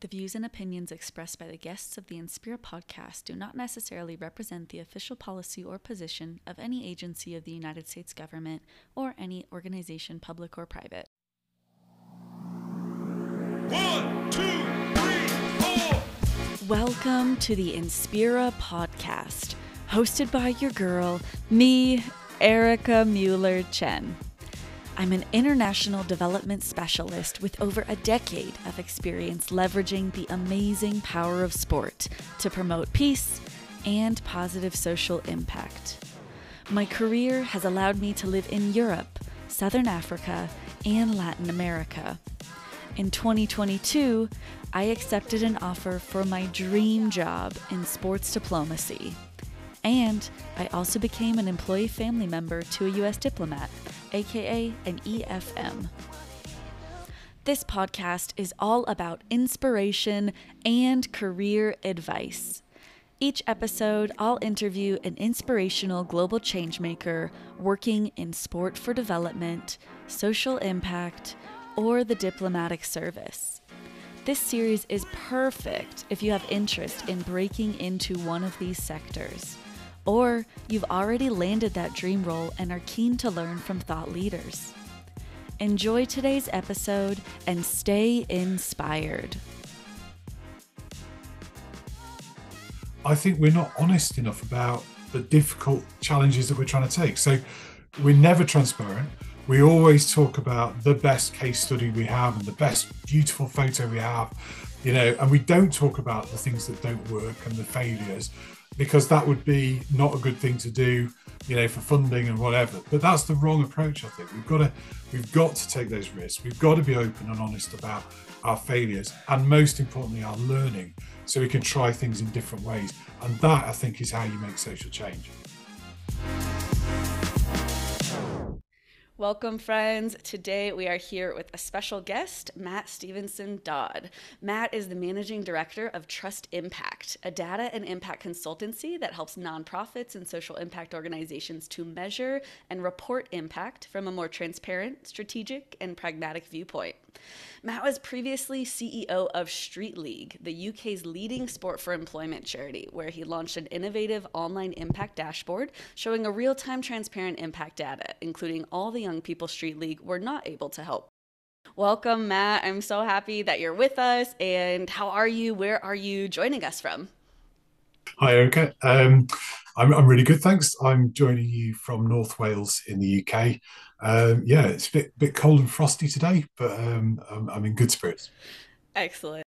The views and opinions expressed by the guests of the Inspira podcast do not necessarily represent the official policy or position of any agency of the United States government or any organization, public or private. One, two, three, four. Welcome to the Inspira podcast, hosted by your girl, me, Erika Mueller Chen. I'm an international development specialist with over a decade of experience leveraging the amazing power of sport to promote peace and positive social impact. My career has allowed me to live in Europe, Southern Africa, and Latin America. In 2022, I accepted an offer for my dream job in sports diplomacy. And I also became an employee family member to a U.S. diplomat, aka an EFM. This podcast is all about inspiration and career advice. Each episode, I'll interview an inspirational global changemaker working in sport for development, social impact, or the diplomatic service. This series is perfect if you have interest in breaking into one of these sectors or you've already landed that dream role and are keen to learn from thought leaders. Enjoy today's episode and stay inspired. I think we're not honest enough about the difficult challenges that we're trying to take. So we're never transparent. We always talk about the best case study we have and the best beautiful photo we have, you know, and we don't talk about the things that don't work and the failures because that would be not a good thing to do, you know, for funding and whatever. But that's the wrong approach. I think we've got to we've got to take those risks. We've got to be open and honest about our failures and most importantly our learning, so we can try things in different ways. And that I think is how you make social change. Welcome, friends. Today we are here with a special guest, Matt Stevenson Dodd. Matt is the managing director of Trust Impact, a data and impact consultancy that helps nonprofits and social impact organizations to measure and report impact from a more transparent, strategic, and pragmatic viewpoint. Matt was previously CEO of Street League, the UK's leading sport for employment charity, where he launched an innovative online impact dashboard showing a real time transparent impact data, including all the young people Street League were not able to help. Welcome, Matt. I'm so happy that you're with us. And how are you? Where are you joining us from? Hi, Erika. Um, I'm, I'm really good, thanks. I'm joining you from North Wales in the UK. Um, yeah, it's a bit, bit cold and frosty today, but um, I'm, I'm in good spirits. Excellent.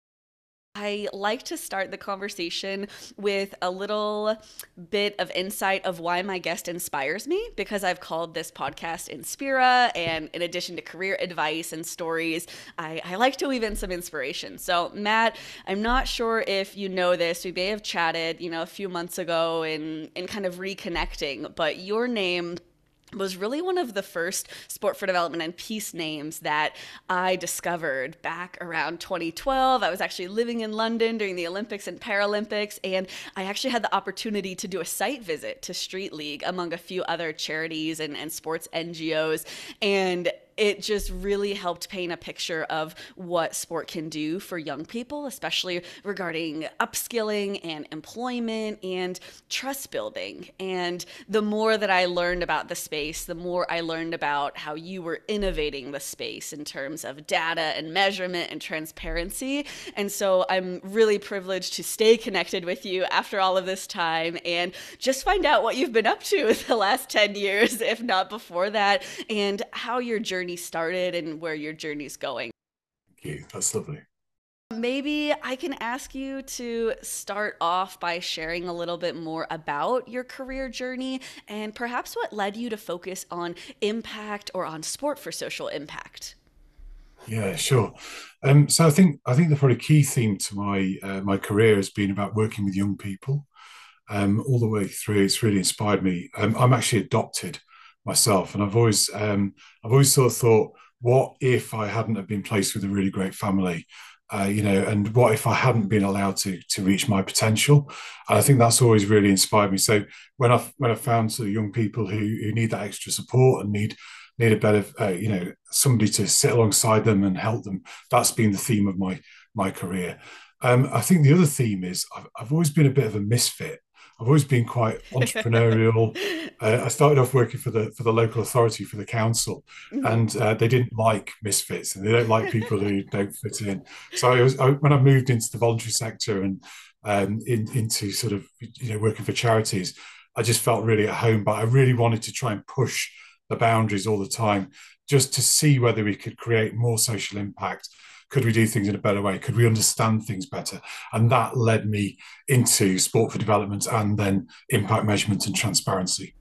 I like to start the conversation with a little bit of insight of why my guest inspires me because I've called this podcast Inspira. And in addition to career advice and stories, I, I, like to weave in some inspiration. So, Matt, I'm not sure if you know this. We may have chatted, you know, a few months ago in, in kind of reconnecting, but your name was really one of the first sport for development and peace names that I discovered back around 2012. I was actually living in London during the Olympics and Paralympics, and I actually had the opportunity to do a site visit to Street League among a few other charities and, and sports NGOs. And it just really helped paint a picture of what sport can do for young people, especially regarding upskilling and employment and trust building. And the more that I learned about the space, the more I learned about how you were innovating the space in terms of data and measurement and transparency. And so I'm really privileged to stay connected with you after all of this time and just find out what you've been up to the last 10 years, if not before that, and how your journey journey started and where your journey's going. Thank you. That's lovely. Maybe I can ask you to start off by sharing a little bit more about your career journey and perhaps what led you to focus on impact or on sport for social impact. Yeah, sure. Um, so I think I think the probably key theme to my uh, my career has been about working with young people um, all the way through. It's really inspired me. Um, I'm actually adopted myself, and I've always um, I've always sort of thought, what if I hadn't have been placed with a really great family, uh, you know, and what if I hadn't been allowed to to reach my potential? And I think that's always really inspired me. So when I when I found sort of young people who who need that extra support and need need a better, uh, you know, somebody to sit alongside them and help them. That's been the theme of my my career. Um, I think the other theme is I've, I've always been a bit of a misfit. I've always been quite entrepreneurial. uh, I started off working for the for the local authority for the council, mm-hmm. and uh, they didn't like misfits and they don't like people who don't fit in. So I was I, when I moved into the voluntary sector and um, in, into sort of you know working for charities, I just felt really at home. But I really wanted to try and push the boundaries all the time, just to see whether we could create more social impact could we do things in a better way? Could we understand things better? And that led me into sport for development and then impact measurement and transparency.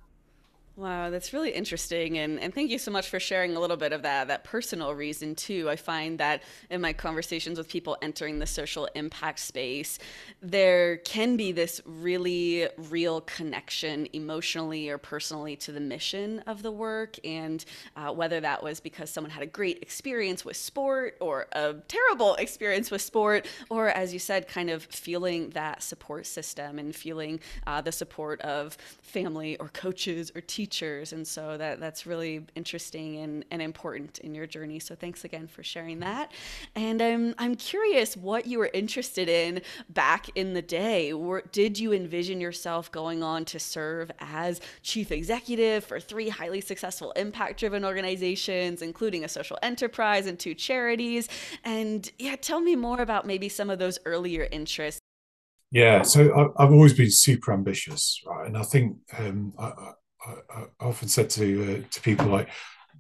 Wow, that's really interesting. And, and thank you so much for sharing a little bit of that, that personal reason, too. I find that in my conversations with people entering the social impact space, there can be this really real connection emotionally or personally to the mission of the work. And uh, whether that was because someone had a great experience with sport or a terrible experience with sport, or as you said, kind of feeling that support system and feeling uh, the support of family or coaches or teachers teachers. And so that, that's really interesting and, and important in your journey. So thanks again for sharing that. And I'm, I'm curious what you were interested in back in the day. Were, did you envision yourself going on to serve as chief executive for three highly successful impact driven organizations, including a social enterprise and two charities? And yeah, tell me more about maybe some of those earlier interests yeah, so I've always been super ambitious, right? And I think um, I, I, often said to uh, to people like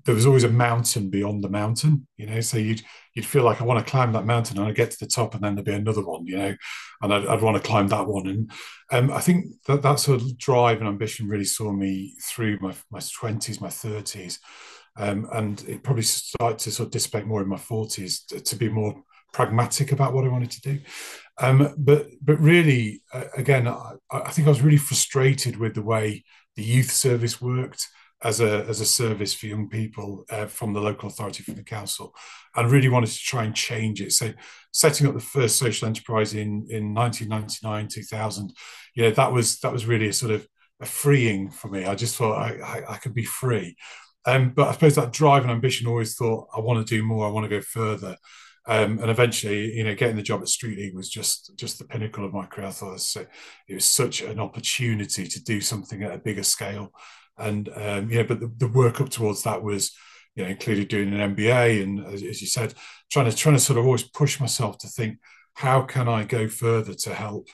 there was always a mountain beyond the mountain, you know. So you'd you'd feel like I want to climb that mountain, and I get to the top, and then there'd be another one, you know, and I'd, I'd want to climb that one. And um, I think that that sort of drive and ambition really saw me through my my twenties, my thirties, um, and it probably started to sort of dissipate more in my forties to, to, be more pragmatic about what I wanted to do. Um, but but really, uh, again, I, I think I was really frustrated with the way the youth service worked as a as a service for young people uh, from the local authority from the council and really wanted to try and change it. So setting up the first social enterprise in in 1999 2000 you know that was that was really a sort of a freeing for me. I just thought i i, I could be free. Um, but i suppose that drive and ambition always thought i want to do more i want to go further um, and eventually, you know, getting the job at Street League was just just the pinnacle of my career. I thought it was, it was such an opportunity to do something at a bigger scale, and um, yeah, but the, the, work up towards that was, you know, included doing an MBA and, as, as you said, trying to trying to sort of always push myself to think, how can I go further to help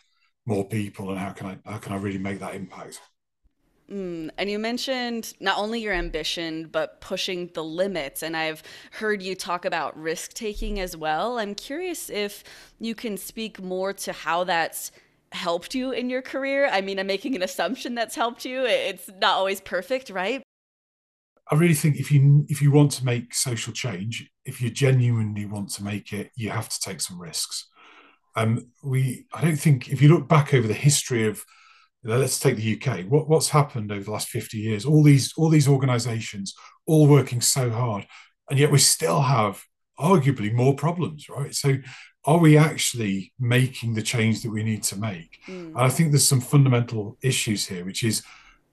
more people, and how can I how can I really make that impact? Mm, and you mentioned not only your ambition, but pushing the limits. And I've heard you talk about risk taking as well. I'm curious if you can speak more to how that's helped you in your career. I mean, I'm making an assumption that's helped you. It's not always perfect, right? I really think if you if you want to make social change, if you genuinely want to make it, you have to take some risks. Um, we I don't think if you look back over the history of let's take the UK. What, what's happened over the last 50 years? All these all these organisations all working so hard, and yet we still have arguably more problems, right? So, are we actually making the change that we need to make? Mm. And I think there's some fundamental issues here, which is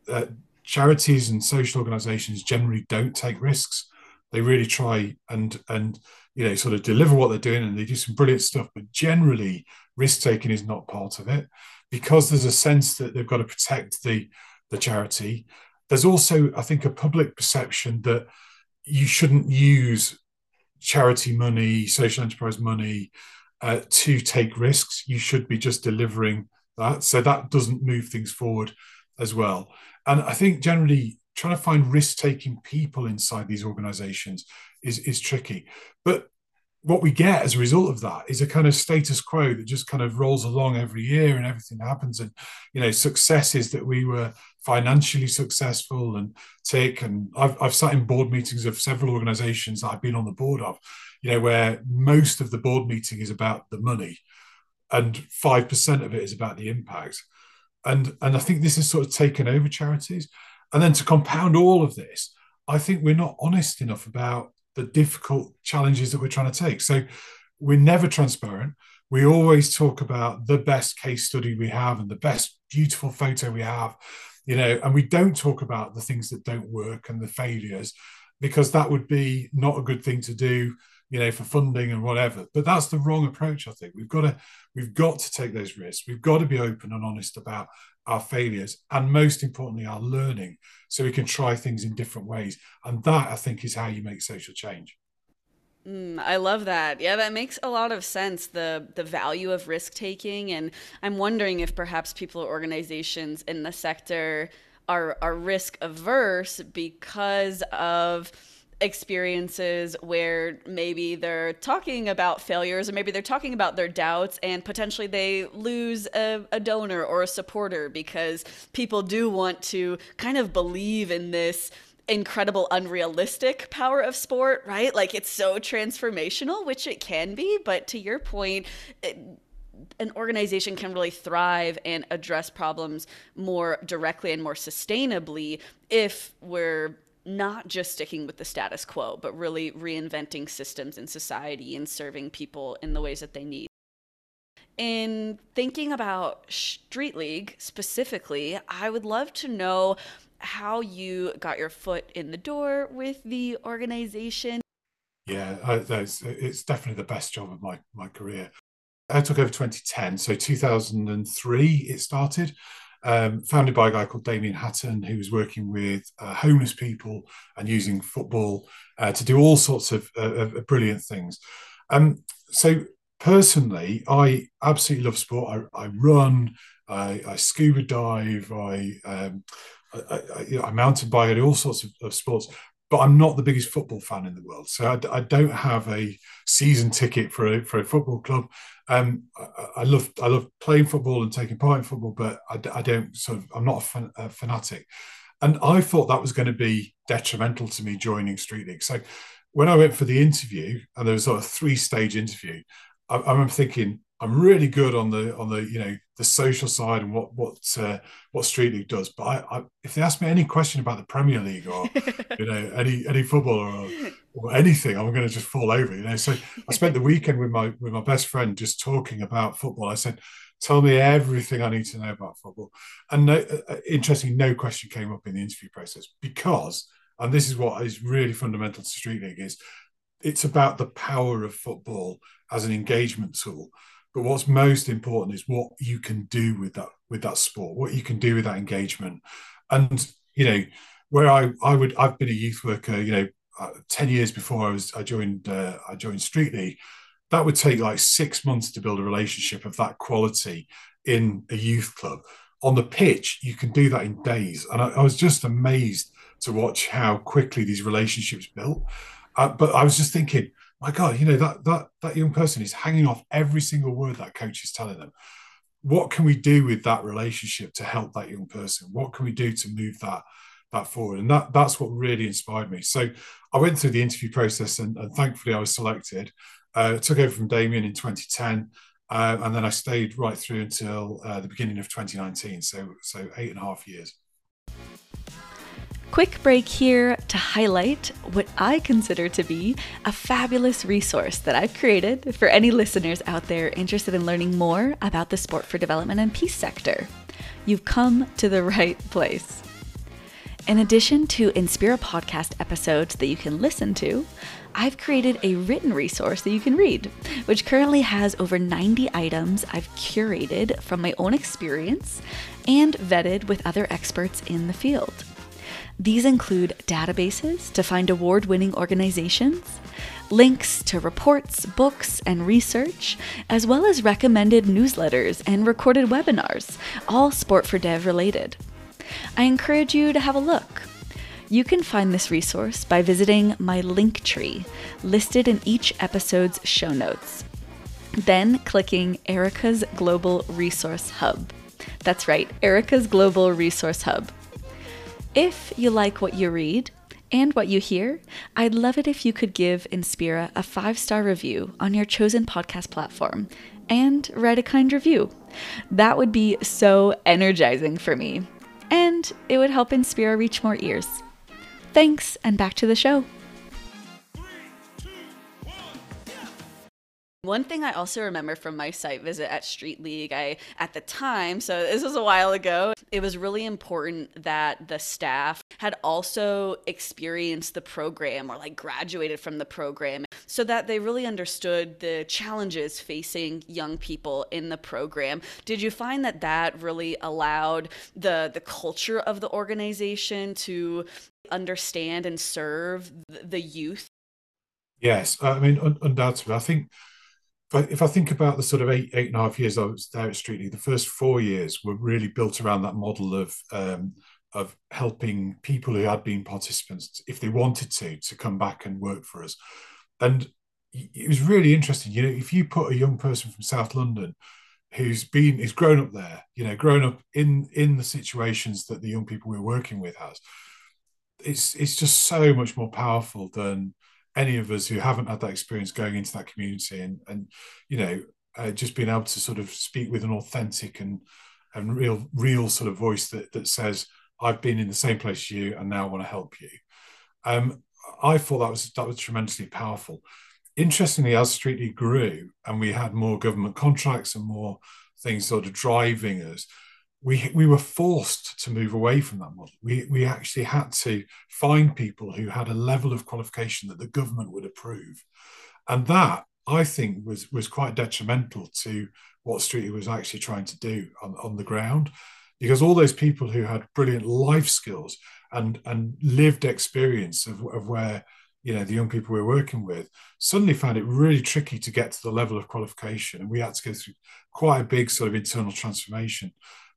that charities and social organisations generally don't take risks. They really try and and you know sort of deliver what they're doing, and they do some brilliant stuff. But generally, risk taking is not part of it because there's a sense that they've got to protect the the charity. There's also, I think, a public perception that you shouldn't use charity money, social enterprise money uh, to take risks. You should be just delivering that. So that doesn't move things forward as well. And I think generally trying to find risk taking people inside these organizations is, is tricky. But what we get as a result of that is a kind of status quo that just kind of rolls along every year and everything happens. And you know successes that we were financially successful and take and I've, I've sat in board meetings of several organizations that i've been on the board of you know where most of the board meeting is about the money and 5% of it is about the impact. And and i think this has sort of taken over charities. And then to compound all of this i think we're not honest enough about the difficult challenges that we're trying to take. So we're never transparent. We always talk about the best case study we have and the best beautiful photo we have, you know, and we don't talk about the things that don't work and the failures because that would be not a good thing to do you know, for funding and whatever. But that's the wrong approach. I think we've got to we've got to take those risks. We've got to be open and honest about our failures and most importantly our learning so we can try things in different ways and that i think is how you make social change Mm, I love that. Yeah, that makes a lot of sense. The the value of risk taking, and I'm wondering if perhaps people or organizations in the sector are are risk averse because of experiences where maybe they're talking about failures or maybe they're talking about their doubts and potentially they lose a, a, donor or a supporter because people do want to kind of believe in this incredible unrealistic power of sport right? Like it's so transformational which it can be but to your point it, an organization can really thrive and address problems more directly and more sustainably if we're not just sticking with the status quo, but really reinventing systems in society and serving people in the ways that they need. In thinking about Street League specifically, I would love to know how you got your foot in the door with the organization. Yeah, it's definitely the best job of my, my career. I took over 2010, so 2003 it started um, founded by a guy called Damien Hatton, who was working with uh, homeless people and using football uh, to do all sorts of, uh, of brilliant things. Um, so personally, I absolutely love sport. I, I run, I, I, scuba dive, I, um, I, you know, I mountain bike, I do all sorts of, of, sports. But I'm not the biggest football fan in the world, so I, I don't have a season ticket for a, for a football club. Um, I, I, love I love playing football and taking part in football, but I, I don't sort of I'm not a, fan, a, fanatic, and I thought that was going to be detrimental to me joining Street League. So when I went for the interview, and there was sort of a three stage interview, I, I remember thinking I'm really good on the on the you know the social side and what what uh, what Street League does. But I, I, if they ask me any question about the Premier League or you know any any football or, or anything, I'm going to just fall over. You know, so I spent the weekend with my with my best friend just talking about football. I said, "Tell me everything I need to know about football." And no, uh, uh interestingly, no question came up in the interview process because, and this is what is really fundamental to Street League is, it's about the power of football as an engagement tool but what's most important is what you can do with that with that sport, what you can do with that engagement. And you know, where I I would I've been a youth worker, you know, uh, ten years before I was I joined uh, I joined Street League. That would take like six months to build a relationship of that quality in a youth club. On the pitch, you can do that in days, and I, I was just amazed to watch how quickly these relationships built. Uh, but I was just thinking, my God, you know, that that that young person is hanging off every single word that coach is telling them. What can we do with that relationship to help that young person? What can we do to move that that forward? And that that's what really inspired me. So I went through the interview process and, and thankfully I was selected. Uh, took over from Damien in 2010. Uh, and then I stayed right through until uh, the beginning of 2019. So, so eight and a half years. Quick break here to highlight what I consider to be a fabulous resource that I've created for any listeners out there interested in learning more about the sport for development and peace sector. You've come to the right place. In addition to Inspira podcast episodes that you can listen to, I've created a written resource that you can read, which currently has over 90 items I've curated from my own experience and vetted with other experts in the field. These include databases to find award winning organizations, links to reports, books, and research, as well as recommended newsletters and recorded webinars, all Sport for Dev related. I encourage you to have a look. You can find this resource by visiting my link tree listed in each episode's show notes. Then clicking Erika's Global Resource Hub. That's right, Erika's Global Resource Hub. If you like what you read and what you hear, I'd love it if you could give Inspira a five star review on your chosen podcast platform and write a kind review. That would be so energizing for me, and it would help Inspira reach more ears. Thanks, and back to the show. One thing I also remember from my site visit at Street League, I at the time, so this was a while ago, it was really important that the staff had also experienced the program or like graduated from the program so that they really understood the challenges facing young people in the program. Did you find that that really allowed the the culture of the organization to understand and serve the youth? Yes, I mean undoubtedly. I think if I think about the sort of eight eight and a half years I was there at Street League, the first four years were really built around that model of um, of helping people who had been participants, if they wanted to, to come back and work for us. And it was really interesting. You know, if you put a young person from South London who's been who's grown up there, you know, grown up in in the situations that the young people we're working with has, it's it's just so much more powerful than any of us who haven't had that experience going into that community and and you know uh, just being able to sort of speak with an authentic and and real real sort of voice that that says I've been in the same place as you and now I want to help you. Um, I thought that was that was tremendously powerful. Interestingly, as Street League grew and we had more government contracts and more things sort of driving us, we we were forced to move away from that model. We we actually had to find people who had a level of qualification that the government would approve, and that I think was was quite detrimental to what Street was actually trying to do on, on the ground, because all those people who had brilliant life skills and and lived experience of, of where you know the young people we were working with suddenly found it really tricky to get to the level of qualification. And we had to go through quite a big sort of internal transformation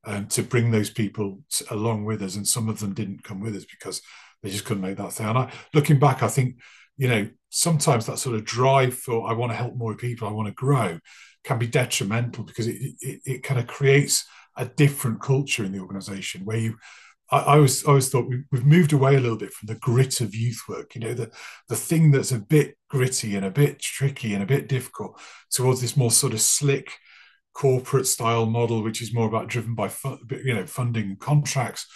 um, to bring those people along with us. And some of them didn't come with us because they just couldn't make that thing. And I, looking back, I think, you know, sometimes that sort of drive for I want to help more people, I want to grow, can be detrimental because it, it, it kind of creates a different culture in the organization where you I, I always always thought we, have moved away a little bit from the grit of youth work, you know, the the thing that's a bit gritty and a bit tricky and a bit difficult towards this more sort of slick corporate style model, which is more about driven by you know funding contracts.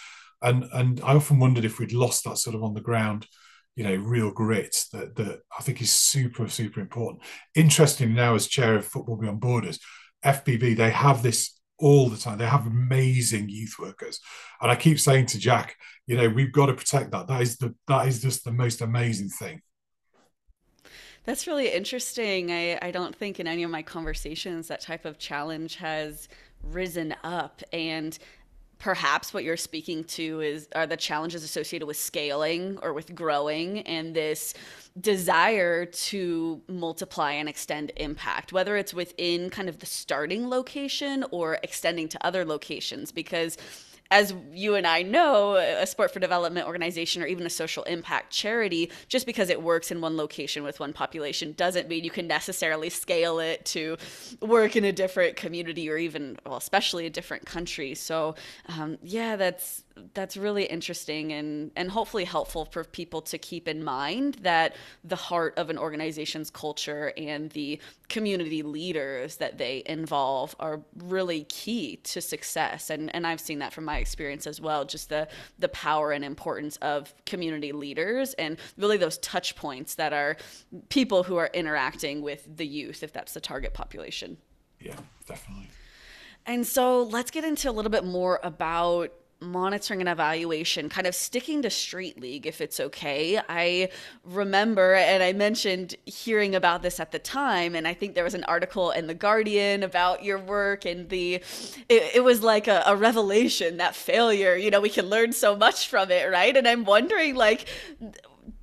And and I often wondered if we'd lost that sort of on the ground, you know, real grit that that I think is super super important. Interestingly, now as chair of Football Beyond Borders, FBB they have this all the time. They have amazing youth workers, and I keep saying to Jack, you know, we've got to protect that. That is the that is just the most amazing thing. That's really interesting. I, I don't think in any of my conversations that type of challenge has risen up. And perhaps what you're speaking to is are the challenges associated with scaling or with growing and this desire to multiply and extend impact whether it's within kind of the starting location or extending to other locations because as you and I know, a sport for development organization or even a social impact charity, just because it works in one location with one population doesn't mean you can necessarily scale it to work in a different community or even, well, especially a different country. So, um, yeah, that's that's really interesting and and hopefully helpful for people to keep in mind that the heart of an organization's culture and the community leaders that they involve are really key to success. And and I've seen that from my experience as well just the the power and importance of community leaders and really those touch points that are people who are interacting with the youth if that's the target population. Yeah definitely. And so let's get into a little bit more about monitoring and evaluation, kind of sticking to Street League if it's okay. I remember, and I mentioned hearing about this at the time, and I think there was an article in The Guardian about your work, and the it, it was like a, a revelation that failure, you know, we can learn so much from it, right? And I'm wondering, like,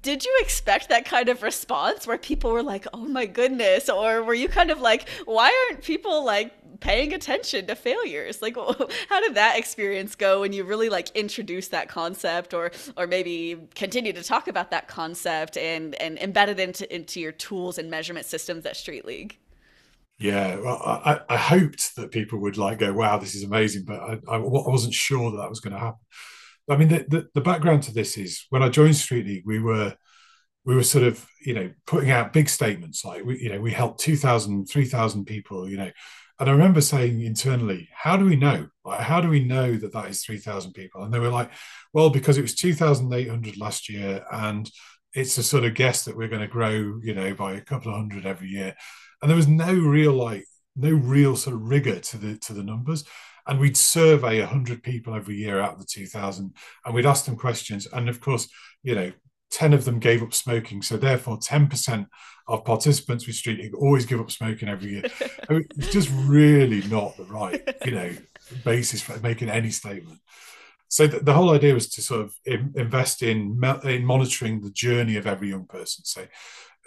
did you expect that kind of response where people were like, oh my goodness? Or were you kind of like, why aren't people like paying attention to failures. Like how did that experience go when you really like introduced that concept or or maybe continue to talk about that concept and and embed it into into your tools and measurement systems at street league? Yeah well, I, I hoped that people would like go wow this is amazing but i, I wasn't sure that that was going to happen. I mean the, the, the background to this is when i joined street league we were we were sort of you know putting out big statements like we you know we helped 2000 3000 people you know and I remember saying internally, how do we know? Like, how do we know that that is 3,000 people? And they were like, well, because it was 2,800 last year. And it's a sort of guess that we're going to grow, you know, by a couple of hundred every year. and there was no real like no real sort of rigor to the to the numbers. And we'd survey 100 people every year out of the 2000, and we'd ask them questions. And of course, you know, 10 of them gave up smoking. So therefore, 10% of participants with street always give up smoking every year. I mean, it's just really not the right, you know, basis for making any statement. So the, the whole idea was to sort of invest in, in monitoring the journey of every young person. So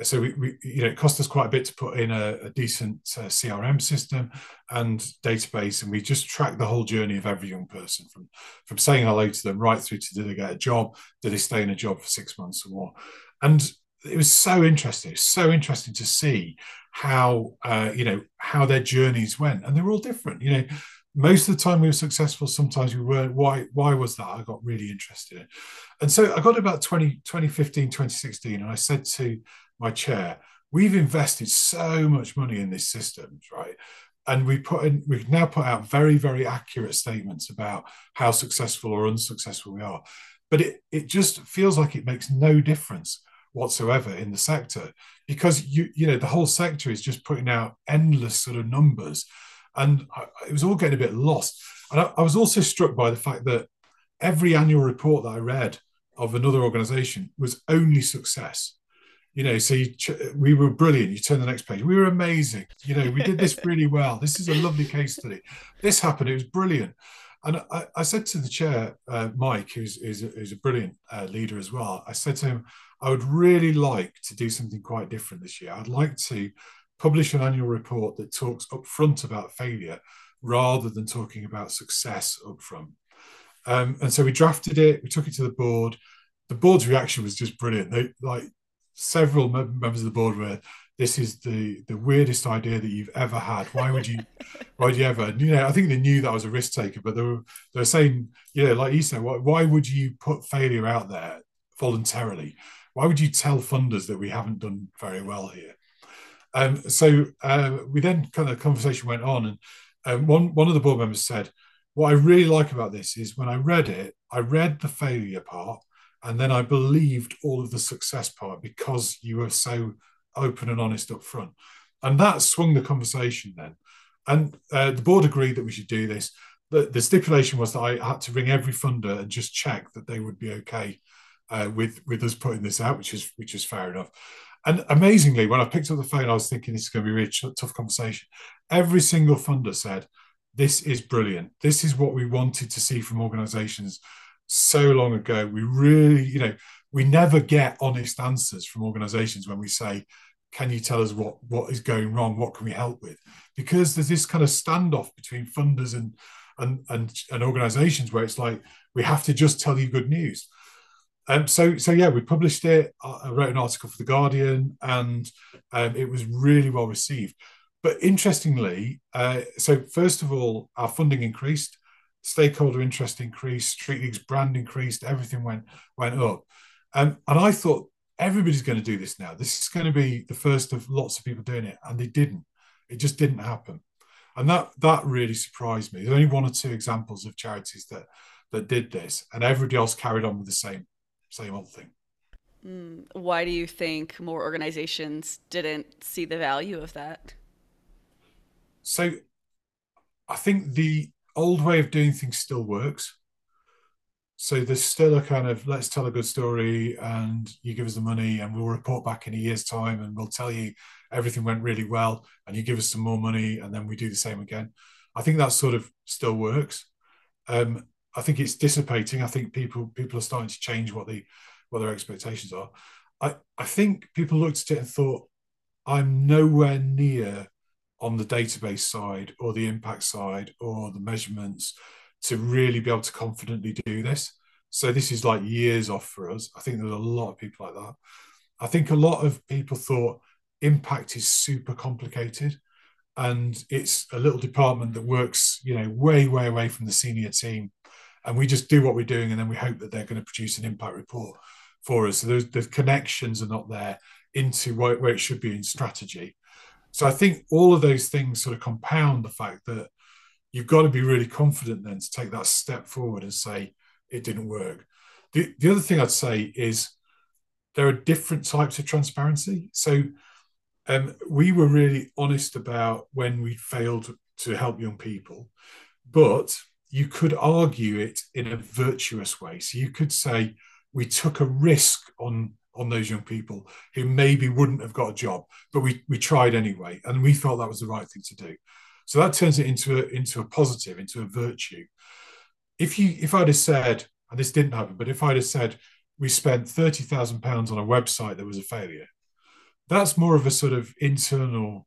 so we, we, you know it cost us quite a bit to put in a, a decent uh, crm system and database and we just track the whole journey of every young person from from saying hello to them right through to did they get a job? Did they stay in a job for six months or more? And it was so interesting. So interesting to see how uh, you know how their journeys went and they were all different. You know most of the time we were successful sometimes we weren't. Why why was that? I got really interested in and so i got about 20 2015 2016 and i said to my chair, we've invested so much money in these systems, right? And we put in, we now put out very, very accurate statements about how successful or unsuccessful we are. But it, it just feels like it makes no difference whatsoever in the sector because you you know the whole sector is just putting out endless sort of numbers and I, it was all getting a bit lost and I, I, was also struck by the fact that every annual report that i read of another organization was only success you know so you, we were brilliant. You turn the next page. We were amazing. You know we did this really well. This is a lovely case study. This happened. It was brilliant. And i, I said to the chair uh, mike who's, who's, who's, a brilliant uh, leader as well i said to him i would really like to do something quite different this year. I'd like to publish an annual report that talks up front about failure rather than talking about success up front um, and so we drafted it. We took it to the board. The board's reaction was just brilliant. They like several members of the board were this is the the weirdest idea that you've ever had. Why would you why would you ever you know i think they knew that I was a risk taker but they were they were saying you know like you said why, why would you put failure out there voluntarily? Why would you tell funders that we haven't done very well here? Um, so uh, we then kind of conversation went on and um, one one of the board members said what i really like about this is when i read it i read the failure part and then I believed all of the success part because you were so open and honest up front. And that swung the conversation then. And uh, the board agreed that we should do this. The, the, stipulation was that I had to ring every funder and just check that they would be okay uh, with with us putting this out, which is which is fair enough. And amazingly, when I picked up the phone, I was thinking this is going to be a really tough conversation. Every single funder said, "This is brilliant. This is what we wanted to see from organisations so long ago. We really, you know, we never get honest answers from organizations when we say, can you tell us what what is going wrong? What can we help with? Because there's this kind of standoff between funders and and and, and organizations where it's like we have to just tell you good news. Um, so so yeah, we published it. I wrote an article for the Guardian, and um, it was really well received. But interestingly, uh, so first of all, our funding increased stakeholder interest increased, Street League's brand increased, everything went went up. Um, and I thought everybody's going to do this now. This is going to be the first of lots of people doing it, and they didn't. It just didn't happen, and that that really surprised me. There's only one or two examples of charities that that did this, and everybody else carried on with the same same old thing. Mm, why do you think more organizations didn't see the value of that? So, I think the old way of doing things still works. So there's still a kind of let's tell a good story and you give us the money and we'll report back in a year's time and we'll tell you everything went really well and you give us some more money and then we do the same again. I think that sort of still works. Um, I think it's dissipating. I think people people are starting to change what the what their expectations are. I, I think people looked at it and thought, I'm nowhere near on the database side or the impact side or the measurements to really be able to confidently do this. So this is like years off for us. I think there's a lot of people like that. I think a lot of people thought impact is super complicated and it's a little department that works, you know, way, way away from the senior team. And we just do what we're doing and then we hope that they're going to produce an impact report for us. So the connections are not there into where, where it should be in strategy. So I think all of those things sort of compound the fact that you've got to be really confident then to take that step forward and say it didn't work. The, the other thing I'd say is there are different types of transparency. So um, we were really honest about when we failed to help young people, but you could argue it in a virtuous way. So you could say we took a risk on on those young people who maybe wouldn't have got a job, but we we tried anyway, and we felt that was the right thing to do. So that turns it into a into a positive, into a virtue. If you if I'd have said, and this didn't happen, but if I'd have said we spent thirty thousand pounds on a website that was a failure, that's more of a sort of internal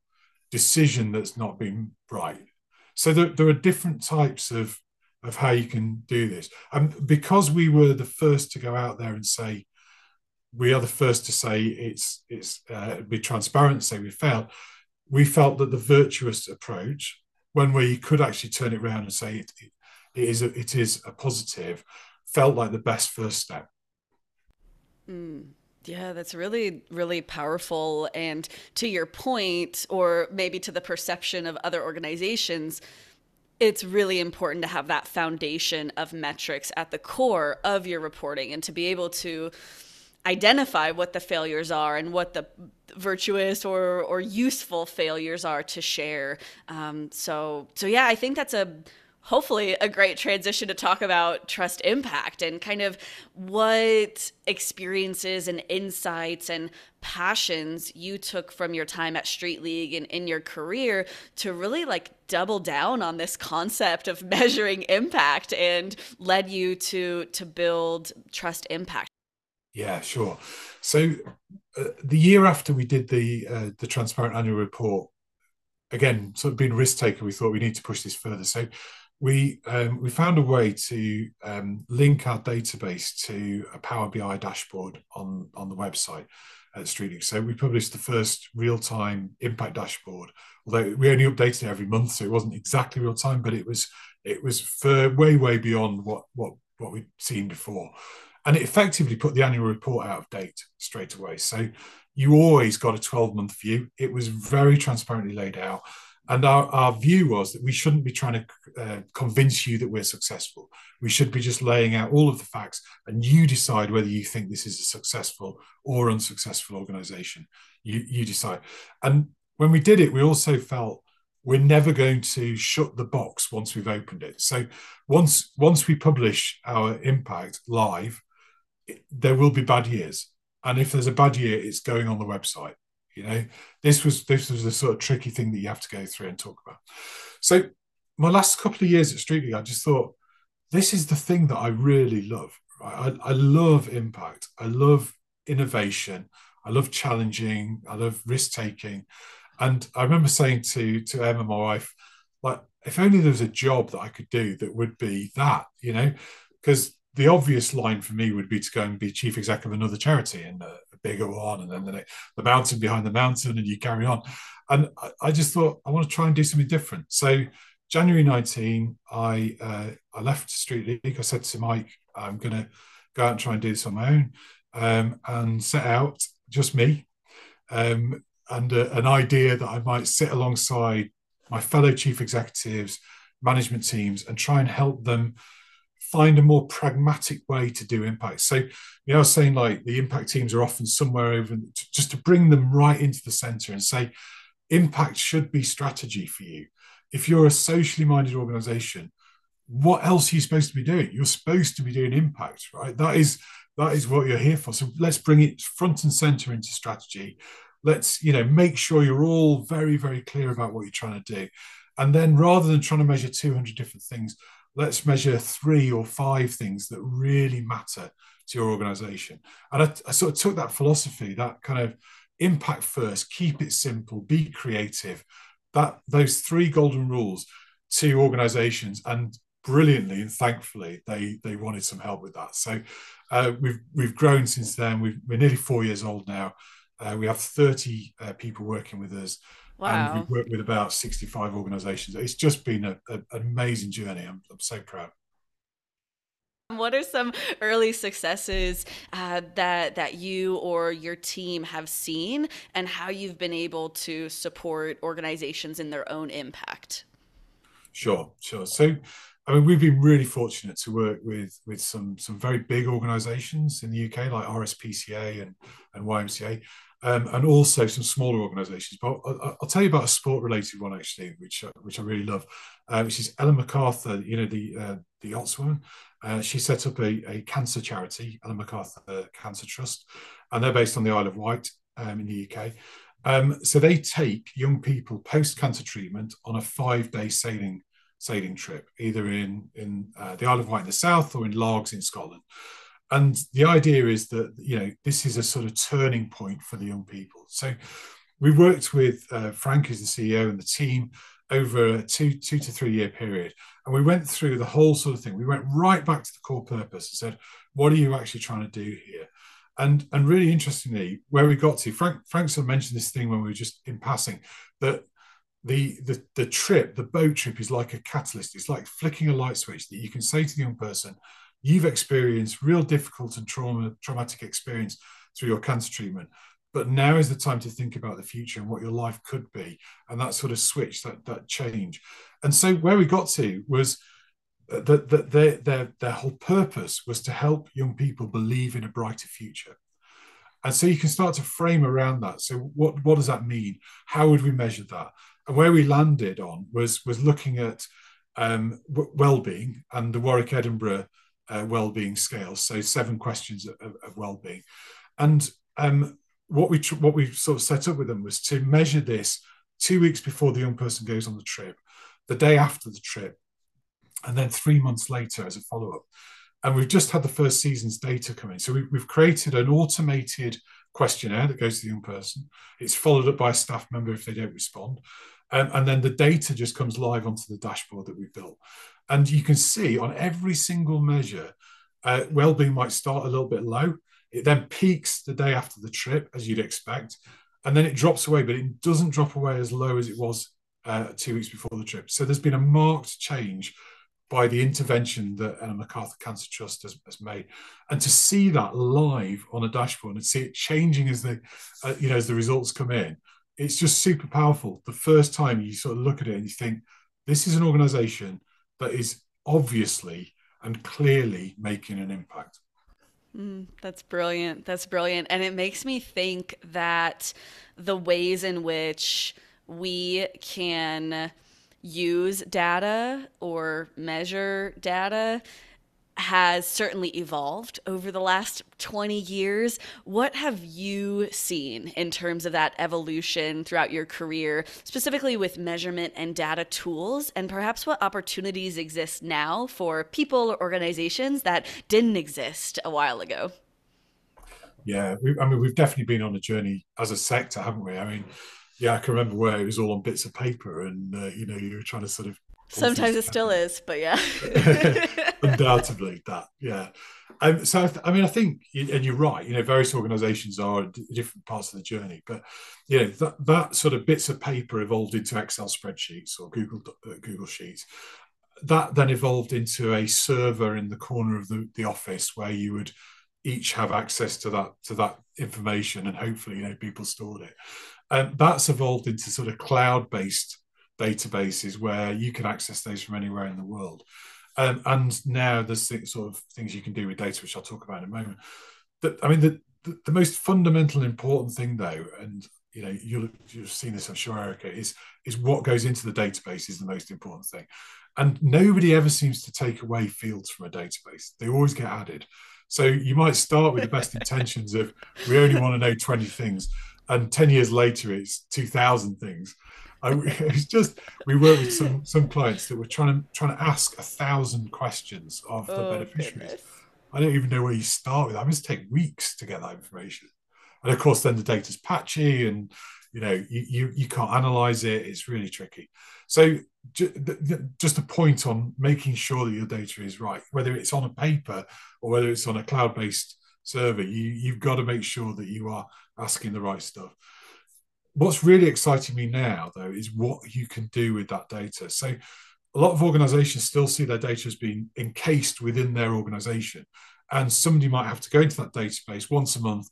decision that's not been right. So there, there are different types of of how you can do this. And because we were the first to go out there and say we are the first to say it's it's uh, be transparent, say we failed. We felt that the virtuous approach, when we could actually turn it around and say it, it, it is a, it is a positive, felt like the best first step. Mm. Yeah, that's really, really powerful. And to your point, or maybe to the perception of other organizations, it's really important to have that foundation of metrics at the core of your reporting and to be able to identify what the failures are and what the virtuous or or useful failures are to share. Um, so so yeah, I think that's a hopefully a great transition to talk about trust impact and kind of what experiences and insights and passions you took from your time at street league and in your career to really like double down on this concept of measuring impact and led you to to build trust impact yeah sure so uh, the year after we did the uh, the transparent annual report again sort of being risk taker we thought we need to push this further so we um, we found a way to um, link our database to a Power BI dashboard on on the website at Street League. So we published the first real time impact dashboard. Although we only updated it every month, so it wasn't exactly real time, but it was it was for way way beyond what what what we'd seen before, and it effectively put the annual report out of date straight away. So you always got a 12 month view. It was very transparently laid out and our, our view was that we shouldn't be trying to uh, convince you that we're successful. We should be just laying out all of the facts, and you decide whether you think this is a successful or unsuccessful organization. You, you decide. And when we did it, we also felt we're never going to shut the box once we've opened it. So once once we publish our impact live, there will be bad years. And if there's a bad year, it's going on the website. You know, this was this was the sort of tricky thing that you have to go through and talk about. So my last couple of years at Street League, I just thought this is the thing that I really love. Right? I, I love impact. I love innovation. I love challenging. I love risk taking. And I remember saying to to Emma, my wife, like, if only there was a job that I could do that would be that, you know, because the obvious line for me would be to go and be chief executive of another charity and a bigger one, and then the, the mountain behind the mountain, and you carry on. And I, I just thought I want to try and do something different. So January 19, I uh, I left Street League. I said to Mike, I'm going to go out and try and do this on my own, um, and set out just me, um, and uh, an idea that I might sit alongside my fellow chief executives, management teams, and try and help them find a more pragmatic way to do impact. So, you know, I was saying like the impact teams are often somewhere over just to bring them right into the center and say, impact should be strategy for you. If you're a socially minded organization, what else are you supposed to be doing? You're supposed to be doing impact, right? That is that is what you're here for. So let's bring it front and center into strategy. Let's, you know, make sure you're all very, very clear about what you're trying to do. And then rather than trying to measure 200 different things, let's measure three or five things that really matter to your organization. And I, I, sort of took that philosophy, that kind of impact first, keep it simple, be creative, that those three golden rules to organizations and brilliantly and thankfully they they wanted some help with that. So uh, we've we've grown since then. we are nearly four years old now. Uh, we have 30 uh, people working with us. Wow. And we've worked with about 65 organizations. It's just been a, a, an amazing journey. I'm, I'm so proud. What are some early successes uh, that that you or your team have seen, and how you've been able to support organizations in their own impact? Sure, sure. So, I mean, we've been really fortunate to work with with some some very big organisations in the UK, like RSPCA and and YMCA, um, and also some smaller organisations. But I'll, I'll, tell you about a sport-related one actually, which which I really love, uh, which is Ellen MacArthur. You know the uh, the yachtswoman. Uh, she set up a, a, cancer charity, Ellen MacArthur Cancer Trust, and they're based on the Isle of Wight um, in the UK. Um, so they take young people post cancer treatment on a five-day sailing sailing trip, either in in uh, the Isle of Wight in the south or in Largs in Scotland and the idea is that you know this is a sort of turning point for the young people. So we worked with uh, frank who's the ceo and the team over a two two to three year period. And we went through the whole sort of thing. We went right back to the core purpose and said what are you actually trying to do here? And and really interestingly where we got to frank frank sort of mentioned this thing when we were just in passing that the, the the trip the boat trip is like a catalyst. It's like flicking a light switch that you can say to the young person you've experienced real difficult and trauma, traumatic experience through your cancer treatment. But now is the time to think about the future and what your life could be, and that sort of switch, that that change. And so where we got to was that, that their, their their whole purpose was to help young people believe in a brighter future. And so you can start to frame around that. So what what does that mean? How would we measure that? And where we landed on was was looking at um, well-being and the Warwick Edinburgh uh, well-being scales. So seven questions of, of well-being, and um, what we what we sort of set up with them was to measure this two weeks before the young person goes on the trip, the day after the trip, and then three months later as a follow-up. And we've just had the first season's data come in. So we, we've created an automated questionnaire that goes to the young person. It's followed up by a staff member if they don't respond. Um, and then the data just comes live onto the dashboard that we built. And you can see on every single measure, uh, well-being might start a little bit low. It then peaks the day after the trip, as you'd expect, and then it drops away, but it doesn't drop away as low as it was uh, two weeks before the trip. So there's been a marked change by the intervention that Ellen MacArthur Cancer Trust has, has, made, and to see that live on a dashboard and see it changing as the, uh, you know, as the results come in, it's just super powerful. The first time you sort of look at it and you think, this is an organisation that is obviously and clearly making an impact. Mm, that's brilliant. That's brilliant. And it makes me think that the ways in which we can use data or measure data has certainly evolved over the last 20 years. What have you seen in terms of that evolution throughout your career, specifically with measurement and data tools, and perhaps what opportunities exist now for people or organizations that didn't exist a while ago? Yeah, we, I mean, we've definitely been on a journey as a sector, haven't we? I mean, yeah, I can remember where it was all on bits of paper, and uh, you know, you were trying to sort of Sometimes it still is, but yeah. Undoubtedly, that yeah. Um, so I, th- I, mean, I think, and you're right. You know, various organisations are at different parts of the journey, but you know that that sort of bits of paper evolved into Excel spreadsheets or Google uh, Google Sheets. That then evolved into a server in the corner of the, the office where you would each have access to that to that information, and hopefully, you know, people stored it. And um, that's evolved into sort of cloud based databases where you can access those from anywhere in the world. Um, and now there's sort of things you can do with data, which I'll talk about in a moment. That I mean, the, the, the most fundamental important thing, though, and you know, you'll you've seen this, I'm sure, Erika, is is what goes into the database is the most important thing. And nobody ever seems to take away fields from a database; they always get added. So you might start with the best intentions of we only want to know 20 things, and 10 years later it's 2,000 things. I, it's just we work with some some clients that were trying to trying to ask a thousand questions of the oh, beneficiaries. Goodness. I don't even know where you start with. That. It must take weeks to get that information, and of course, then the data's patchy, and you know you you, you can't analyze it. It's really tricky. So just a point on making sure that your data is right, whether it's on a paper or whether it's on a cloud-based server, you you've got to make sure that you are asking the right stuff what's really exciting me now, though, is what you can do with that data. So, a lot of organizations still see their data as being encased within their organization. And somebody might have to go into that database once a month,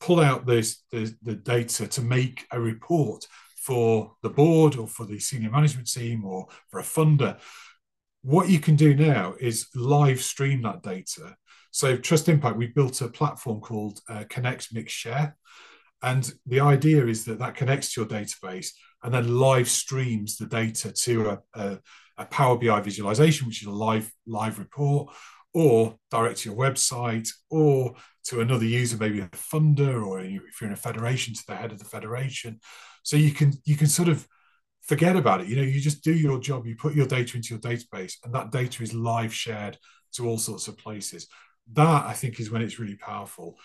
pull out this, the, the data to make a report for the board or for the senior management team or for a funder. What you can do now is live stream that data. So, Trust Impact, we built a platform called uh, Connect Mix Share And the idea is that that connects to your database and then live streams the data to a, a, a Power BI visualization, which is a live live report, or direct to your website, or to another user, maybe a funder, or if you're in a federation, to the head of the federation. So you can you can sort of forget about it. You know, you just do your job, you put your data into your database, and that data is live shared to all sorts of places. That I think is when it's really powerful.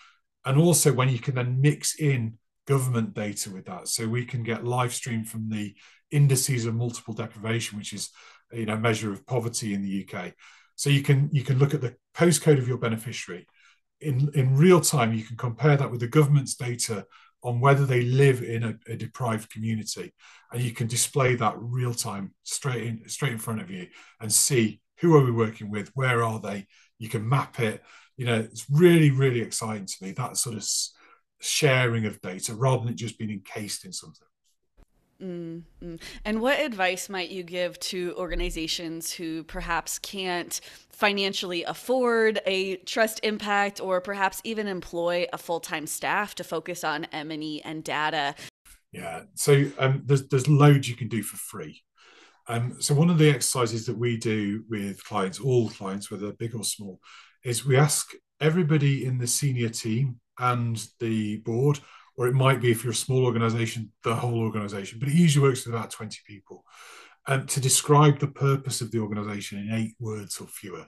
And also when you can then mix in government data with that. So we can get live stream from the indices of multiple deprivation, which is you know measure of poverty in the UK. So you can you can look at the postcode of your beneficiary. In, in real time, you can compare that with the government's data on whether they live in a, a, deprived community and you can display that real time straight in straight in front of you and see who are we working with where are they you can map it you know it's really really exciting to me that sort of sharing of data rather than it just being encased in something Mm-hmm. And what advice might you give to organizations who perhaps can't financially afford a trust impact or perhaps even employ a full-time staff to focus on M&E and data? Yeah, so um, there's, there's loads you can do for free. Um, so one of the exercises that we do with clients, all clients, whether big or small, is we ask everybody in the senior team and the board or it might be if you're a small organization, the whole organization, but it usually works with about 20 people. Um, to describe the purpose of the organization in eight words or fewer.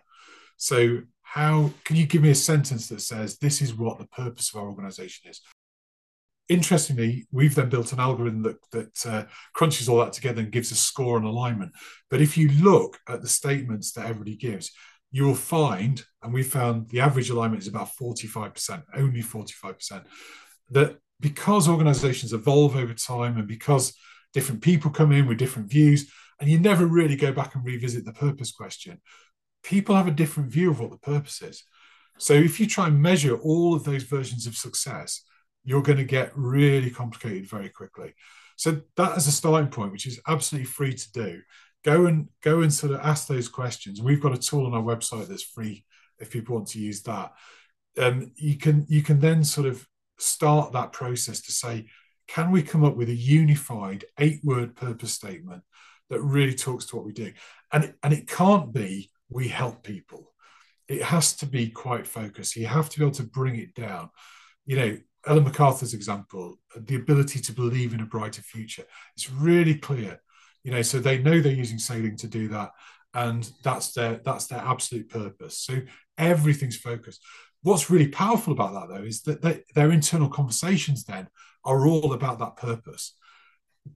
So, how can you give me a sentence that says this is what the purpose of our organization is? Interestingly, we've then built an algorithm that, that uh, crunches all that together and gives a score and alignment. But if you look at the statements that everybody gives, you will find, and we found the average alignment is about 45%, only 45%, that because organizations evolve over time and because different people come in with different views and you never really go back and revisit the purpose question people have a different view of what the purpose is. So if you try and measure all of those versions of success you're going to get really complicated very quickly. So that is a starting point which is absolutely free to do go and go and sort of ask those questions we've got a tool on our website that's free if people want to use that um, you can you can then sort of start that process to say, can we come up with a unified eight word purpose statement that really talks to what we do? And it, and it can't be we help people. It has to be quite focused. You have to be able to bring it down. You know, Ellen MacArthur's example, the ability to believe in a brighter future. It's really clear. You know, so they know they're using sailing to do that, and that's their that's their absolute purpose. So everything's focused. What's really powerful about that, though, is that they, their internal conversations then are all about that purpose.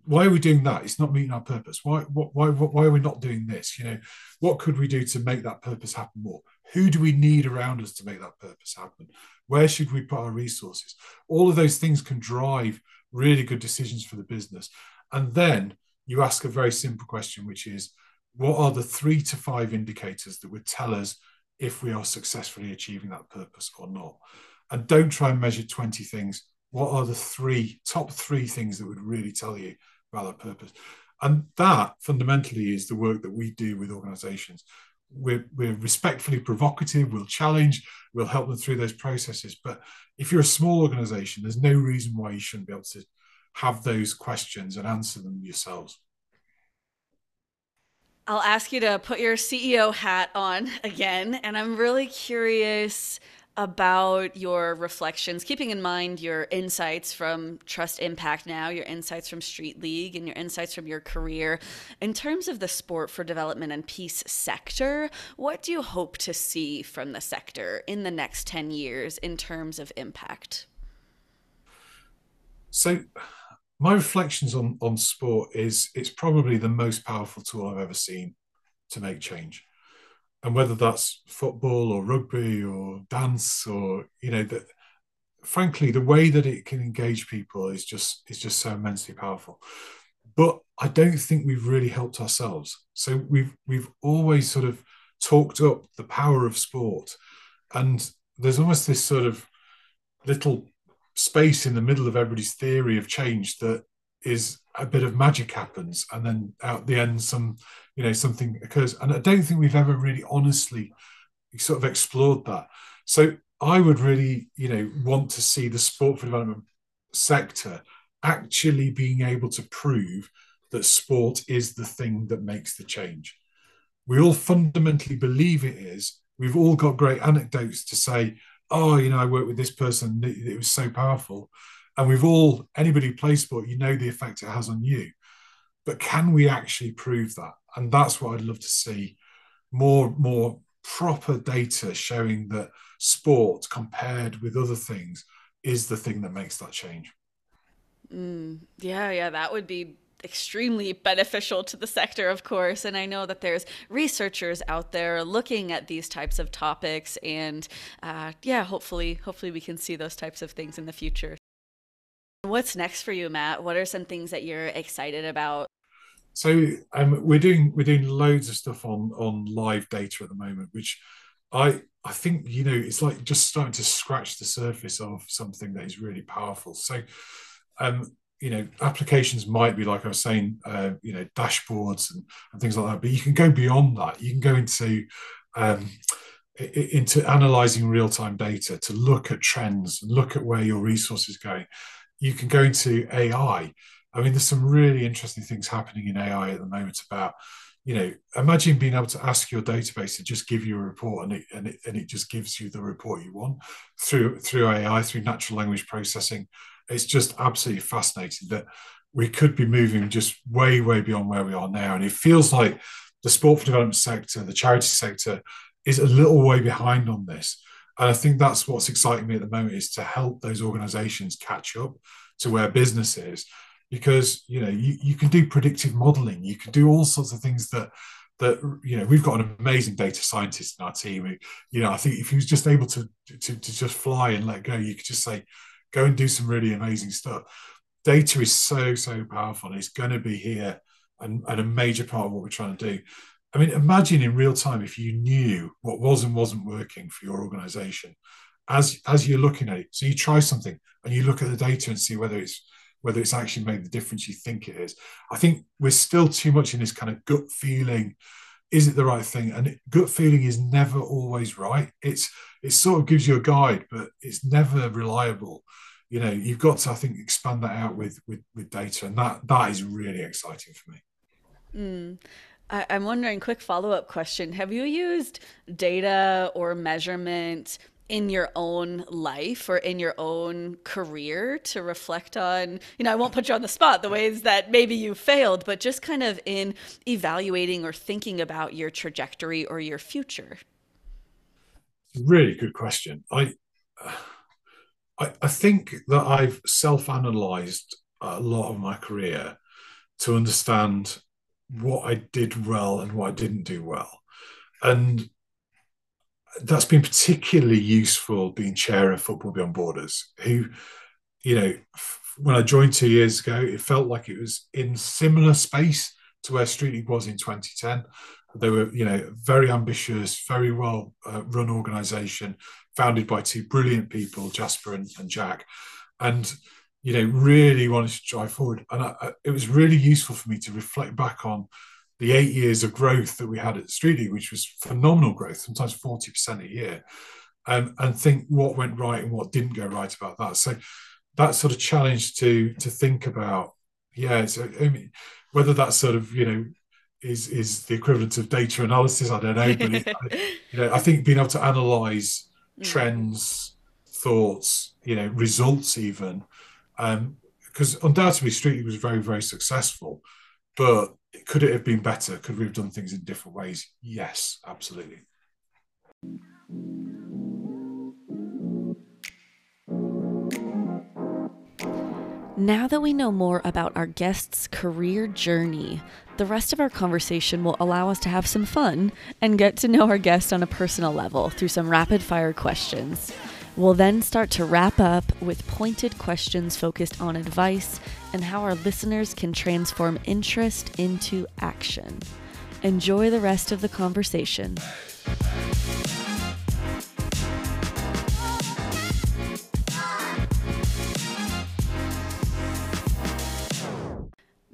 Why are we doing that? It's not meeting our purpose. Why, why, why are we not doing this? You know, what could we do to make that purpose happen more? Who do we need around us to make that purpose happen? Where should we put our resources? All of those things can drive really good decisions for the business. And then you ask a very simple question, which is, what are the three to five indicators that would tell us if we are successfully achieving that purpose or not. And don't try and measure 20 things. What are the three top three things that would really tell you about that purpose? And that fundamentally is the work that we do with organizations. We're, we're respectfully provocative, we'll challenge, we'll help them through those processes. But if you're a small organization, there's no reason why you shouldn't be able to have those questions and answer them yourselves. I'll ask you to put your CEO hat on again. And I'm really curious about your reflections, keeping in mind your insights from Trust Impact Now, your insights from Street League, and your insights from your career. In terms of the sport for development and peace sector, what do you hope to see from the sector in the next 10 years in terms of impact? So, my reflections on on sport is it's probably the most powerful tool I've ever seen to make change, and whether that's football or rugby or dance or you know that. Frankly, the way that it can engage people is just is just so immensely powerful. But I don't think we've really helped ourselves. So we've we've always sort of talked up the power of sport, and there's almost this sort of little space in the middle of everybody's theory of change that is a bit of magic happens and then out the end some you know something occurs and i don't think we've ever really honestly sort of explored that so i would really you know want to see the sport for development sector actually being able to prove that sport is the thing that makes the change. We all fundamentally believe it is. We've all got great anecdotes to say, oh, you know, I worked with this person, it was so powerful. And we've all, anybody who plays sport, you know the effect it has on you. But can we actually prove that? And that's what I'd love to see more, more proper data showing that sport compared with other things is the thing that makes that change. Mm, yeah, yeah, that would be extremely beneficial to the sector, of course. And I know that there's researchers out there looking at these types of topics, and uh, yeah, hopefully, hopefully we can see those types of things in the future. What's next for you, Matt? What are some things that you're excited about? So um, we're doing we're doing loads of stuff on on live data at the moment, which I I think you know it's like just starting to scratch the surface of something that is really powerful. So, um, you know, applications might be like I was saying, uh, you know, dashboards and, and things like that, but you can go beyond that. You can go into um, into analyzing real time data to look at trends and look at where your resources going. You can go into AI. I mean, there's some really interesting things happening in AI at the moment about you know, imagine being able to ask your database to just give you a report and it, and it, and it just gives you the report you want through through AI, through natural language processing. It's just absolutely fascinating that we could be moving just way, way beyond where we are now. And it feels like the sport for development sector, the charity sector, is a little way behind on this. And I think that's what's exciting me at the moment is to help those organizations catch up to where business is because you know you, you can do predictive modeling you can do all sorts of things that that you know we've got an amazing data scientist in our team you know i think if he was just able to, to to just fly and let go you could just say go and do some really amazing stuff data is so so powerful it's going to be here and, and a major part of what we're trying to do i mean imagine in real time if you knew what was and wasn't working for your organization as as you're looking at it so you try something and you look at the data and see whether it's whether it's actually made the difference you think it is. I think we're still too much in this kind of gut feeling. Is it the right thing? And gut feeling is never always right. It's it sort of gives you a guide, but it's never reliable. You know, you've got to, I think, expand that out with with, with data, and that that is really exciting for me. Mm. I, I'm wondering, quick follow up question: Have you used data or measurement? In your own life or in your own career to reflect on you know i won't put you on the spot the ways that maybe you failed but just kind of in evaluating or thinking about your trajectory or your future. Really good question. I i, I think that i've self-analyzed a lot of my career to understand what i did well and what i didn't do well. And that's been particularly useful being chair of Football Beyond Borders, who, you know, when I joined two years ago, it felt like it was in similar space to where Street League was in 2010. They were, you know, very ambitious, very well uh, run organisation, founded by two brilliant people, Jasper and, and, Jack, and you know, really wanted to drive forward. And I, I, it was really useful for me to reflect back on the eight years of growth that we had at Street League, which was phenomenal growth, sometimes 40% a year, um, and think what went right and what didn't go right about that. So that sort of challenge to to think about, yeah, so, I mean, whether that sort of, you know, is is the equivalent of data analysis, I don't know, but it, you know, I think being able to analyze mm. trends, thoughts, you know, results even, because um, undoubtedly Street League was very, very successful, but could it have been better? Could we have done things in different ways? Yes, absolutely. Now that we know more about our guest's career journey, the rest of our conversation will allow us to have some fun and get to know our guest on a personal level through some rapid fire questions. We'll then start to wrap up with pointed questions focused on advice and how our listeners can transform interest into action. Enjoy the rest of the conversation.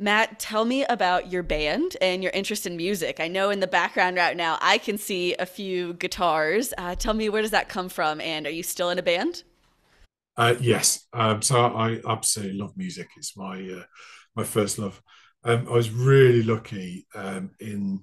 Matt, tell me about your band and your interest in music. I know in the background right now I can see a few guitars. Uh, tell me where does that come from, and are you still in a band? Uh, yes. Um, so I absolutely love music. It's my uh, my first love. Um, I was really lucky um, in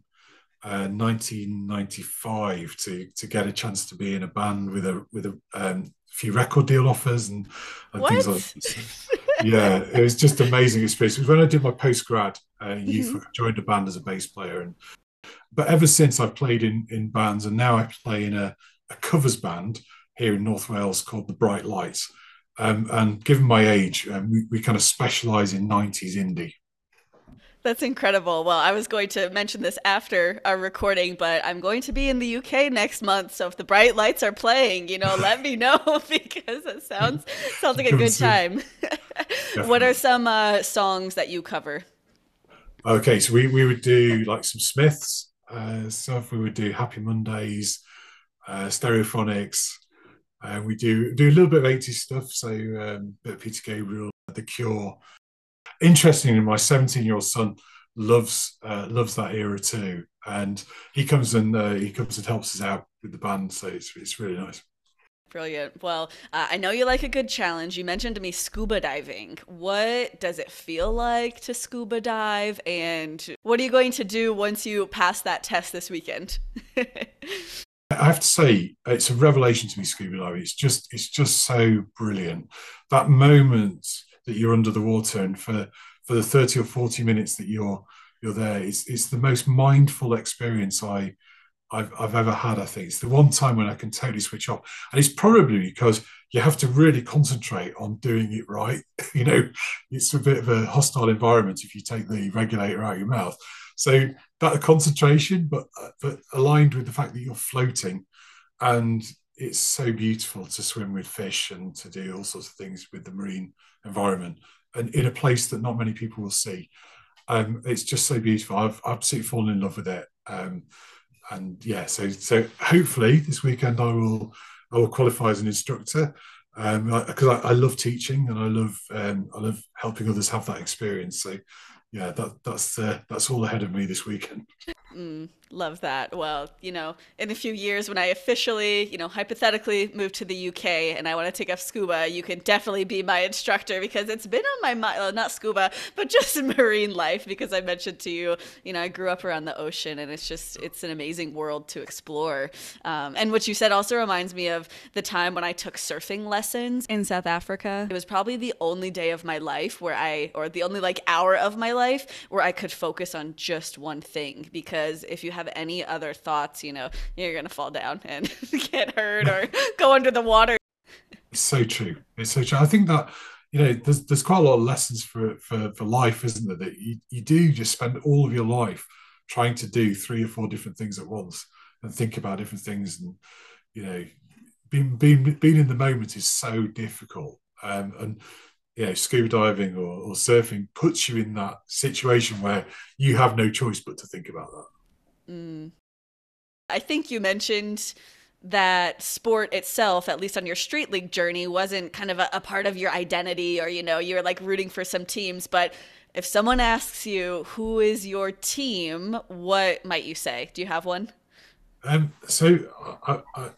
uh, 1995 to to get a chance to be in a band with a with a um, few record deal offers and, and things like that. yeah, it was just amazing experience. It was when I did my post grad uh, youth, Mhm. I joined a band as a bass player, and but ever since I've played in in bands, and now I play in a, a covers band here in North Wales called the Bright Lights. Um, and given my age, um, we, we kind of specialise in '90s indie. That's incredible. Well, I was going to mention this after our recording, but I'm going to be in the UK next month. So if the bright lights are playing, you know, let me know because it sounds sounds like a good time. what are some uh, songs that you cover? Okay, so we, we would do like some Smiths uh, stuff. We would do Happy Mondays, uh, Stereophonics. Uh, we do do a little bit of 80s stuff. So um, Peter Gabriel, The Cure. Interestingly, my 17 year old son loves uh, loves that era too, and he comes and uh, he comes and helps us out with the band. So it's it's really nice. Brilliant. Well, uh, I know you like a good challenge. You mentioned to me scuba diving. What does it feel like to scuba dive? And what are you going to do once you pass that test this weekend? I have to say, it's a revelation to me, scuba diving. It's just, it's just so brilliant. That moment that you're under the water, and for for the thirty or forty minutes that you're you're there, it's it's the most mindful experience I I've I've ever had. I think it's the one time when I can totally switch off, and it's probably because you have to really concentrate on doing it right. you know, it's a bit of a hostile environment if you take the regulator out of your mouth. So that concentration, but but aligned with the fact that you're floating, and it's so beautiful to swim with fish and to do all sorts of things with the marine environment, and in a place that not many people will see. Um, it's just so beautiful. I've absolutely fallen in love with it. Um, and yeah, so so hopefully this weekend I will I will qualify as an instructor because I, I, love teaching and I love um, I love helping others have that experience. So yeah, that that's uh, that's all ahead of me this weekend. Mm, love that. Well, you know, in a few years when I officially, you know, hypothetically move to the UK and I want to take up scuba, you can definitely be my instructor because it's been on my mind, well, not scuba, but just marine life because I mentioned to you, you know, I grew up around the ocean and it's just, it's an amazing world to explore. Um, and what you said also reminds me of the time when I took surfing lessons in South Africa. It was probably the only day of my life where I, or the only like hour of my life where I could focus on just one thing because if you have any other thoughts, you know, you're going to fall down and get hurt or go under the water. It's so true. It's so true. I think that you know there's there's quite a lot of lessons for for for life, isn't there? That you you do just spend all of your life trying to do three or four different things at once and think about different things, and you know, being being being in the moment is so difficult. Um, and you know, scuba diving or, or surfing puts you in that situation where you have no choice but to think about that. Mm. I think you mentioned that sport itself, at least on your street league journey, wasn't kind of a, a, part of your identity or, you know, you're like rooting for some teams. But if someone asks you, who is your team, what might you say? Do you have one? Um, so I, I,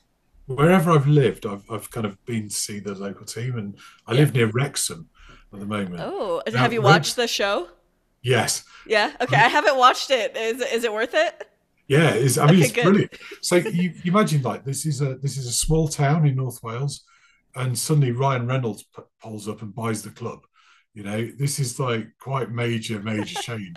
wherever I've lived, I've, I've kind of been to see the local team and I yeah. live near Wrexham at the moment. Oh, now, have you watched the show? Yes. Yeah. Okay. I haven't watched it. Is is it worth it? Yeah, it's, I mean okay, it's good. brilliant. So you, you, imagine like this is a this is a small town in North Wales, and suddenly Ryan Reynolds p- pulls up and buys the club. You know, this is like quite major, major change.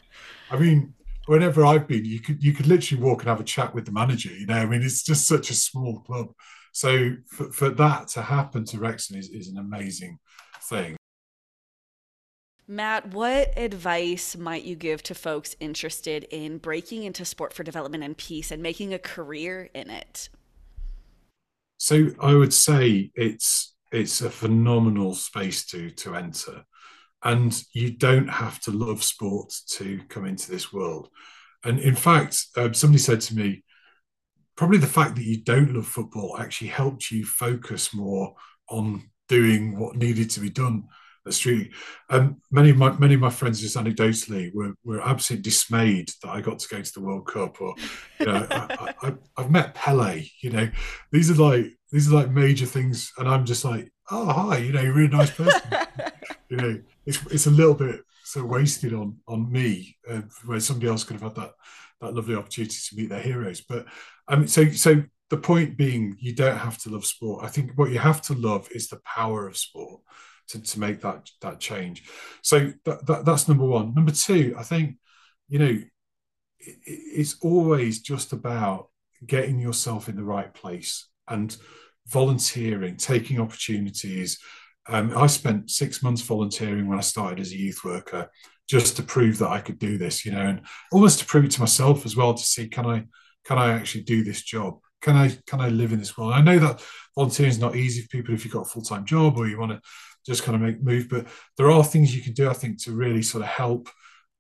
I mean, whenever I've been, you could you could literally walk and have a chat with the manager. You know, I mean, it's just such a small club. So for, for that to happen to Wrexham is, is an amazing thing. Matt, what advice might you give to folks interested in breaking into sport for development and peace and making a career in it? So I would say it's it's a phenomenal space to to enter, and you don't have to love sport to come into this world. And in fact, uh, somebody said to me, probably the fact that you don't love football actually helped you focus more on doing what needed to be done street. Um, many of my many of my friends just anecdotally were were absolutely dismayed that I got to go to the World Cup, or you know, I, have met Pele. You know, these are like these are like major things, and I'm just like, oh hi, you know, you're a really nice person. you know, it's it's a little bit so wasted on on me, uh, where somebody else could have had that that lovely opportunity to meet their heroes. But I mean, so so the point being, you don't have to love sport. I think what you have to love is the power of sport to, to make that that change. So that, that that's number one. Number two, I think, you know, it, it's always just about getting yourself in the right place and volunteering, taking opportunities. Um, I spent six months volunteering when I started as a youth worker, just to prove that I could do this, you know, and almost to prove it to myself as well to see can I can I actually do this job? Can I can I live in this world? I know that volunteering is not easy for people if you've got a full time job or you want to just kind of make move, but there are things you can do, I think, to really sort of help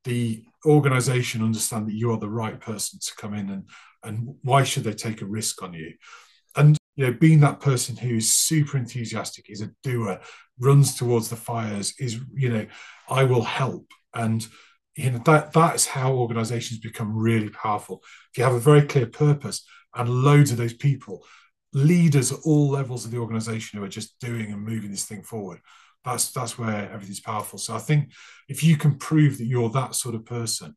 the organization understand that you are the right person to come in and and why should they take a risk on you? And you know being that person who is super enthusiastic is a doer runs towards the fires is you know i will help. And you know that that's how organizations become really powerful. If you have a very clear purpose and loads of those people leaders at all levels of the organization who are just doing and moving this thing forward. That's that's where everything's powerful. So i think if you can prove that you're that sort of person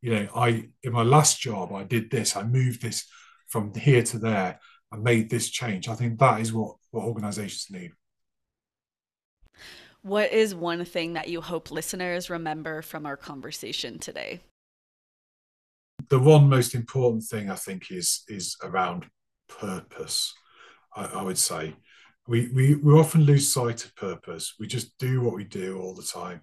you know i in my last job i did this i moved this from here to there I made this change. I think that is what what organizations need. What is one thing that you hope listeners remember from our conversation today? The one most important thing i think is is around purpose i, I would say. We, we we often lose sight of purpose. We just do what we do all the time.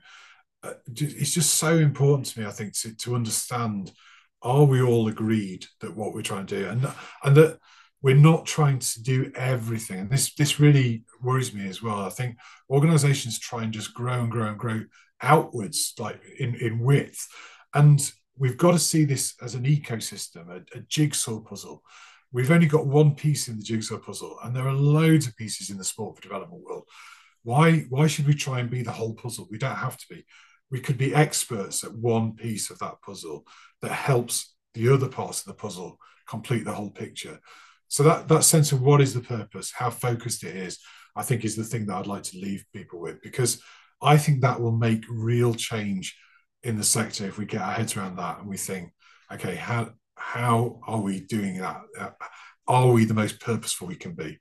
Uh, it's just so important to me i think to, to understand are we all agreed that what we're trying to do? And and that we're not trying to do everything. And this this really worries me as well. I think organizations try and just grow and grow and grow outwards like in in width. And we've got to see this as an ecosystem a, a jigsaw puzzle we've only got one piece in the jigsaw puzzle and there are loads of pieces in the sport for development world. Why why should we try and be the whole puzzle? We don't have to be. We could be experts at one piece of that puzzle that helps the other parts of the puzzle complete the whole picture. So that that sense of what is the purpose how focused it is i think is the thing that i'd like to leave people with because i think that will make real change in the sector if we get our heads around that and we think okay how how are we doing that? Uh, are we the most purposeful we can be?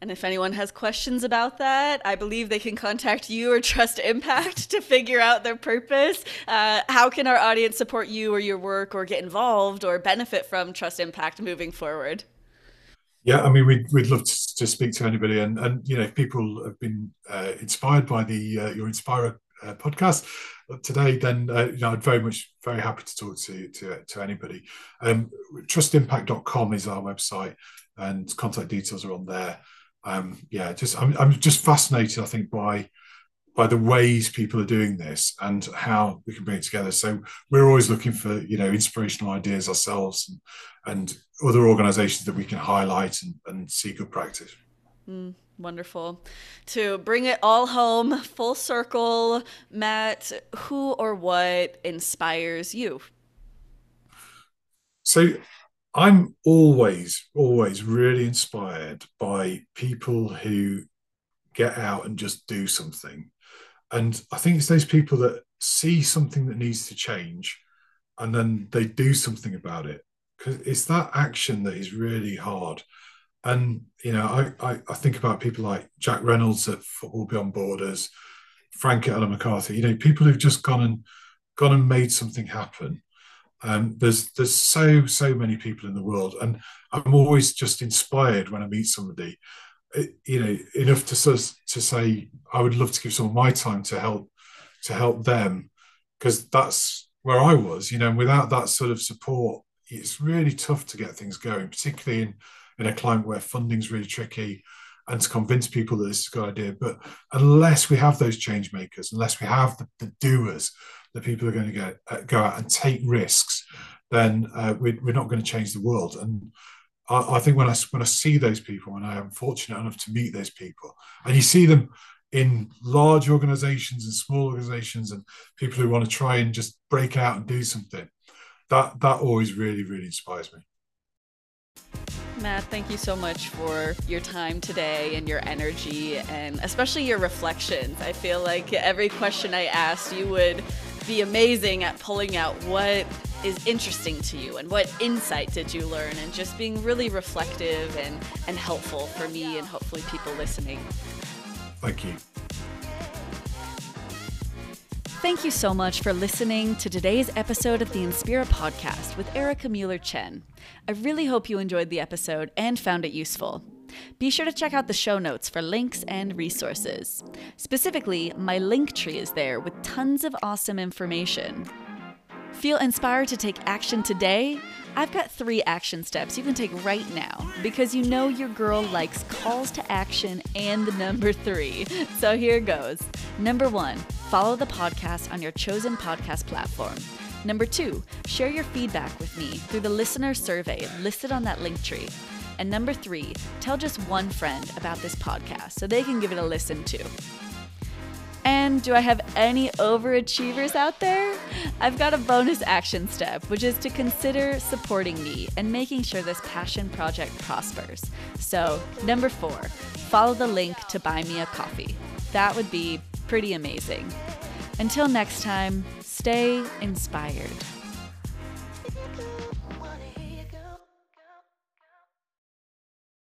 And if anyone has questions about that, I believe they can contact you or Trust Impact to figure out their purpose. Uh, how can our audience support you or your work or get involved or benefit from Trust Impact moving forward? Yeah, I mean, we'd, we'd love to, to speak to anybody. And, and, you know, if people have been uh, inspired by the uh, your Inspira uh, podcast today, then uh, you know I'd very much very happy to talk to to, to anybody. Um, trustimpact.com is our website, and contact details are on there. Um, yeah, just I'm I'm just fascinated. I think by by the ways people are doing this and how we can bring it together. So we're always looking for you know inspirational ideas ourselves and, and other organisations that we can highlight and, and see good practice. Mm. Wonderful. To bring it all home, full circle, Matt, who or what inspires you? So I'm always, always really inspired by people who get out and just do something. And I think it's those people that see something that needs to change and then they do something about it. Because it's that action that is really hard. And you know, I, I, I think about people like Jack Reynolds at Football Beyond Borders, Frank at Ellen MacArthur. You know, people who've just gone and gone and made something happen. Um, there's there's so so many people in the world, and I'm always just inspired when I meet somebody. It, you know, enough to to say I would love to give some of my time to help to help them because that's where I was. You know, and without that sort of support, it's really tough to get things going, particularly in in a climate where funding's really tricky and to convince people that this is a good idea. But unless we have those change makers, unless we have the, the doers, the people who are going to get, uh, go out and take risks, then uh, we, are not going to change the world. And I, I, think when I when I see those people, and I am fortunate enough to meet those people, and you see them in large organizations and small organizations, and people who want to try and just break out and do something, that that always really really inspires me. Matt, thank you so much for your time today and your energy and especially your reflections. I feel like every question I asked, you would be amazing at pulling out what is interesting to you and what insight did you learn and just being really reflective and, and helpful for me and hopefully people listening. Thank you. Thank you so much for listening to today's episode of the Inspira podcast with Erika Mueller Chen. I really hope you enjoyed the episode and found it useful. Be sure to check out the show notes for links and resources. Specifically, my link tree is there with tons of awesome information. Feel inspired to take action today? I've got three action steps you can take right now because you know your girl likes calls to action and the number three. So here goes. Number one, follow the podcast on your chosen podcast platform. Number two, share your feedback with me through the listener survey listed on that link tree. And number three, tell just one friend about this podcast so they can give it a listen too. And do I have any overachievers out there? I've got a bonus action step, which is to consider supporting me and making sure this passion project prospers. So, number four, follow the link to buy me a coffee. That would be pretty amazing. Until next time, stay inspired.